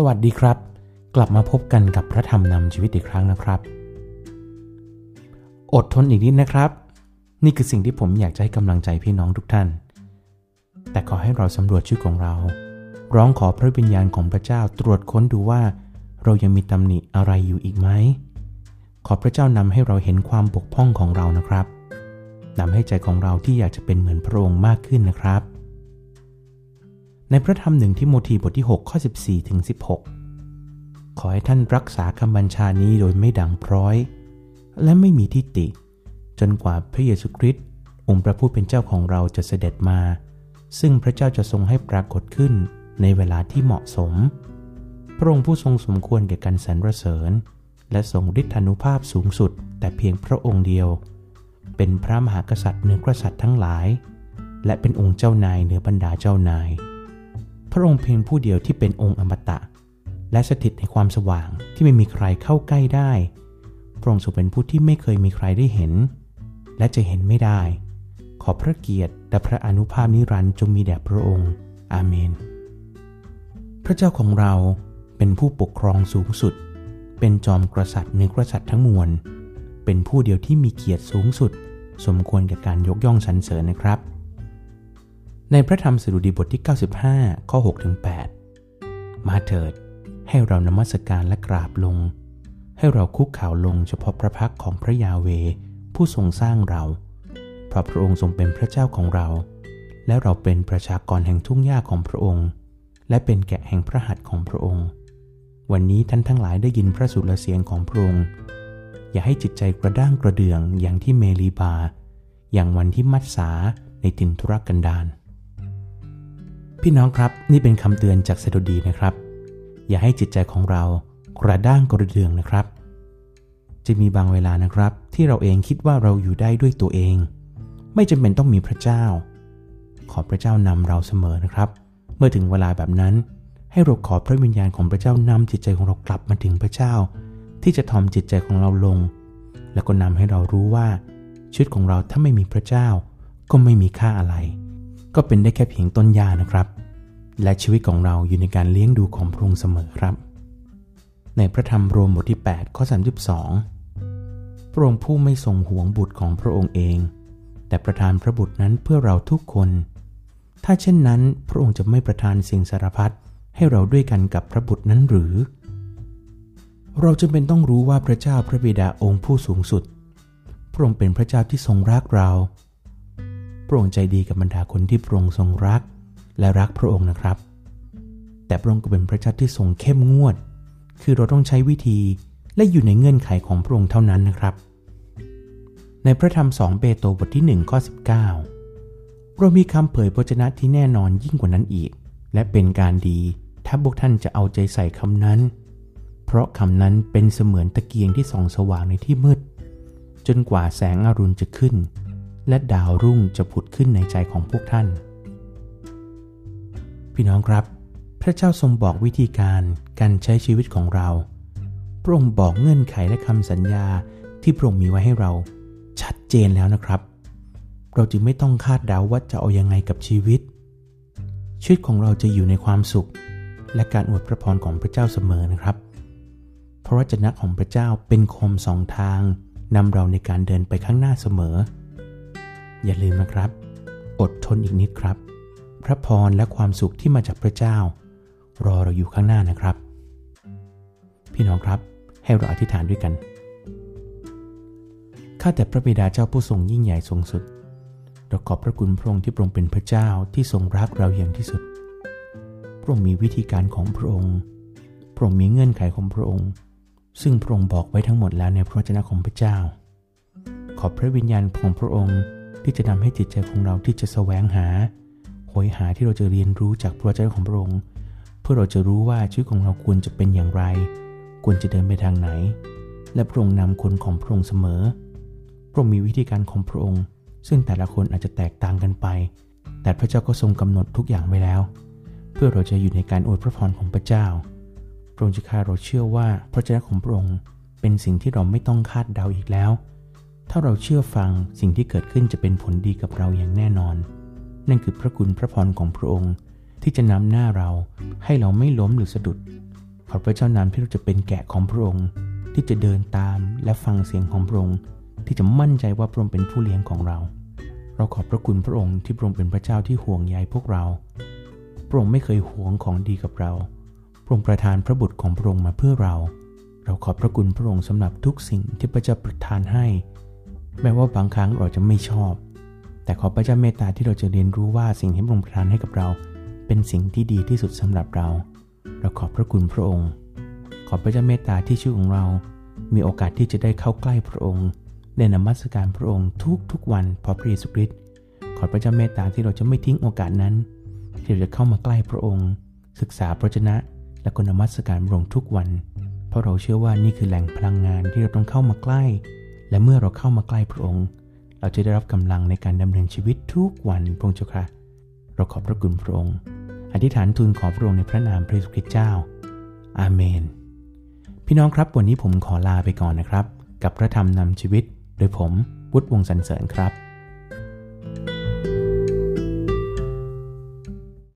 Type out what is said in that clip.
สวัสดีครับ กลับมาพบกันกับพระธรรมนำชีวิตอีกครั้งนะครับ อดทนอีกนิดนะครับ นี่คือสิ่งที่ผมอยากจะให้กำลังใจพี่น้องทุกท่าน แต่ขอให้เราสำรวจชีวิตของเรา ร้องขอพระวิญญาณของพระเจ้าตรวจค้นดูว่า เรายังมีตำหนิอะไรอยู่อีกไหมขอพระเจ้านำให้เราเห็นความบกพร่องของเรานะครับนำให้ใจของเราที่อยากจะเป็นเหมือนพระองค์มากขึ้นนะครับ ในพระธรรมหนึ่งที่โมทีบทที่ 6 ข้อ 14ถึง16 ขอให้ท่านรักษาคำบัญชานี้โดยไม่ดังพร้อย และไม่มีทิฏฐิจนกว่าพระเยซูคริสต์องค์พระผู้เป็นเจ้าของเราจะเสด็จมา ซึ่งพระเจ้าจะทรงให้ปรากฏขึ้นในเวลาที่เหมาะสม พระองค์ผู้ทรงสมควรแก่การสรรเสริญ และทรงฤทธานุภาพสูงสุด แต่เพียงพระองค์เดียว เป็นพระมหากษัตริย์เหนือกษัตริย์ทั้งหลาย และเป็นองค์เจ้านายเหนือบรรดาเจ้านาย พระองค์เพียงผู้เดียวที่เป็นองค์อมตะ และสถิตในความสว่างที่ไม่มีใครเข้าใกล้ได้ พระองค์ทรงเป็นผู้ที่ไม่เคยมีใครได้เห็น และจะเห็นไม่ได้ ขอพระเกียรติและพระอนุภาพนิรันดร์จงมีแด่พระองค์ อาเมน พระเจ้าของเราเป็นผู้ปกครองสูงสุด เป็นจอมกษัตริย์ในกษัตริย์ทั้งมวล เป็นผู้เดียวที่มีเกียรติสูงสุด สมควรกับการยกย่องสรรเสริญนะครับ ในพระธรรมสดุดีบทที่ 95 ข้อ6ถึง8มาเถิด ให้เรานมัสการและกราบลง ให้เราคุกข่าวลงเฉพาะพระพักของพระยาเว ผู้ทรงสร้างเรา เพราะพระองค์ทรงเป็นพระเจ้าของเรา และเราเป็นประชากรแห่งทุ่งหญ้าของพระองค์ และเป็นแกะแห่งพระหัตถ์ของพระองค์ วันนี้ท่านทั้งหลายได้ยินพระสุรเสียงของพระองค์ อย่าให้จิตใจกระด้างกระเดื่องอย่างที่เมลีบา อย่างวันที่มัดสาในถิ่นทุรกันดาร พี่น้องครับนี่เป็นคำเตือนจากสดุดีนะครับ อย่าให้จิตใจของเรากระด้างกระเดืองนะครับ จะมีบางเวลานะครับ ที่เราเองคิดว่าเราอยู่ได้ด้วยตัวเอง ไม่จำเป็นต้องมีพระเจ้า ขอพระเจ้านำเราเสมอนะครับ เมื่อถึงเวลาแบบนั้น ให้เราขอพระวิญญาณของพระเจ้านำจิตใจของเรากลับมาถึงพระเจ้า ที่จะทอมจิตใจของเราลง แล้วก็นำให้เรารู้ว่าชีวิตของเราถ้าไม่มีพระเจ้าก็ไม่มีค่าอะไร ก็เป็นได้แค่เพียงต้นยานะครับ และชีวิตของเราอยู่ในการเลี้ยงดูของพระองค์เสมอครับ ในพระธรรมโรมบทที่ 8 ข้อ 32 พระองค์ผู้ไม่ทรงห่วงบุตรของพระองค์เอง แต่ประทานพระบุตรนั้นเพื่อเราทุกคน ถ้าเช่นนั้นพระองค์จะไม่ประทานสิ่งสารพัดให้เราด้วยกันกับพระบุตรนั้นหรือ เราจำเป็นต้องรู้ว่าพระเจ้าพระบิดาองค์ผู้สูงสุด พระองค์เป็นพระเจ้าที่ทรงรักเรา พระองค์ใจดีกับบรรดาคนที่พระองค์ทรงรักและรักพระองค์นะครับ แต่พระองค์ก็เป็นพระเจ้าที่ทรงเข้มงวด คือเราต้องใช้วิธีและอยู่ในเงื่อนไขของพระองค์เท่านั้นนะครับ ในพระธรรมสองเปโตรบทที่1ข้อ19 เรามีคำเผยพระชนะที่แน่นอนยิ่งกว่านั้นอีก และเป็นการดีถ้าพวกท่านจะเอาใจใส่คำนั้น เพราะคำนั้นเป็นเสมือนตะเกียงที่ส่องสว่างในที่มืด จนกว่าแสงอรุณจะขึ้น และดาวรุ่งจะผุดขึ้นในใจของพวกท่าน พี่น้องครับ พระเจ้าทรงบอกวิธีการการใช้ชีวิตของเรา พระองค์บอกเงื่อนไขและคำสัญญาที่พระองค์มีไว้ให้เราชัดเจนแล้วนะครับ เราจึงไม่ต้องคาดเดาว่าจะเอายังไงกับชีวิต ชีวิตของเราจะอยู่ในความสุข และการอวดพระพรของพระเจ้าเสมอนะครับเพราะวจนะของพระเจ้าเป็นคมสองทางนำเราในการเดินไปข้างหน้าเสมอ อย่าลืมนะครับ อดทนอีกนิดครับ พระพรและความสุขที่มาจากพระเจ้า รอเราอยู่ข้างหน้านะครับ พี่น้องครับให้เราอธิษฐานด้วยกัน ข้าแต่พระบิดาเจ้าผู้ทรงยิ่งใหญ่สูงสุดเราขอบพระคุณพระองค์ที่ทรงเป็นพระเจ้าที่ทรงรักเราอย่างที่สุด พระองค์มีวิธีการของพระองค์ พระองค์มีเงื่อนไขของพระองค์ ซึ่งพระองค์บอกไว้ทั้งหมดแล้วในพระวจนะของพระเจ้า ขอบพระวิญญาณของพระองค์ ที่จะทำให้จิตใจของเราที่จะแสวงหาหอยหาที่เราจะเรียนรู้จากพระเจ้าของพระองค์ เพื่อเราจะรู้ว่าชีวิตของเราควรจะเป็นอย่างไร ควรจะเดินไปทางไหน และพระองค์นำคนของพระองค์เสมอ พระองค์มีวิธีการของพระองค์ ซึ่งแต่ละคนอาจจะแตกต่างกันไป แต่พระเจ้าก็ทรงกำหนดทุกอย่างไว้แล้ว เพื่อเราจะอยู่ในการอวยพระพรของพระเจ้า พระองค์จะคาเราเชื่อว่าพระเจ้าของพระองค์เป็นสิ่งที่เราไม่ต้องคาดเดาอีกแล้ว ถ้าเราเชื่อฟังสิ่งที่เกิดขึ้นจะเป็นผลดีกับเราอย่างแน่นอน นั่นคือพระคุณพระพรของพระองค์ที่จะนำหน้าเราให้เราไม่ล้มหรือสะดุด ขอพระเจ้านำที่เราจะเป็นแกะของพระองค์ ที่จะเดินตามและฟังเสียงของพระองค์ ที่จะมั่นใจว่าพระองค์เป็นผู้เลี้ยงของเรา เราขอบพระคุณพระองค์ที่พระองค์เป็นพระเจ้าที่ห่วงใยพวกเรา พระองค์ไม่เคยหวงของดีกับเรา พระองค์ประทานพระบุตรของพระองค์มาเพื่อเรา เราขอบพระคุณพระองค์สำหรับทุกสิ่งที่พระเจ้าประทานให้ แม้ว่าบางครั้งเราจะไม่ชอบ แต่ขอพระเจ้าเมตตาที่เราจะเรียนรู้ว่าสิ่งที่พระองค์ประทานให้กับเรา เป็นสิ่งที่ดีที่สุดสำหรับเรา เราขอบพระคุณพระองค์ ขอพระเจ้าเมตตาที่ชื่อของเรา มีโอกาสที่จะได้เข้าใกล้พระองค์ได้นมัสการพระองค์ทุกทุกวันพราะพระเยซูคริสต์ขอพระเจ้าเมตตาที่เราจะไม่ทิ้งโอกาสนั้น ที่เราจะเข้ามาใกล้พระองค์ ศึกษาพระชนะ และก็นมัสการพระองค์ทุกวัน เพราะเราเชื่อว่านี่คือแหล่งพลังงานที่เราต้องเข้ามาใกล้ และเมื่อเราเข้ามาใกล้พระองค์ เราจะได้รับกำลังในการดำเนินชีวิตทุกวันพระองค์เจ้าค่ะ เราขอบพระคุณพระองค์ อธิษฐานทูลขอพระองค์ในพระนามพระเยซูคริสต์เจ้า อาเมน พี่น้องครับวันนี้ผมขอลาไปก่อนนะครับ กับพระธรรมนำชีวิต โดยผมวุฒิวงศ์สันเสริญครับ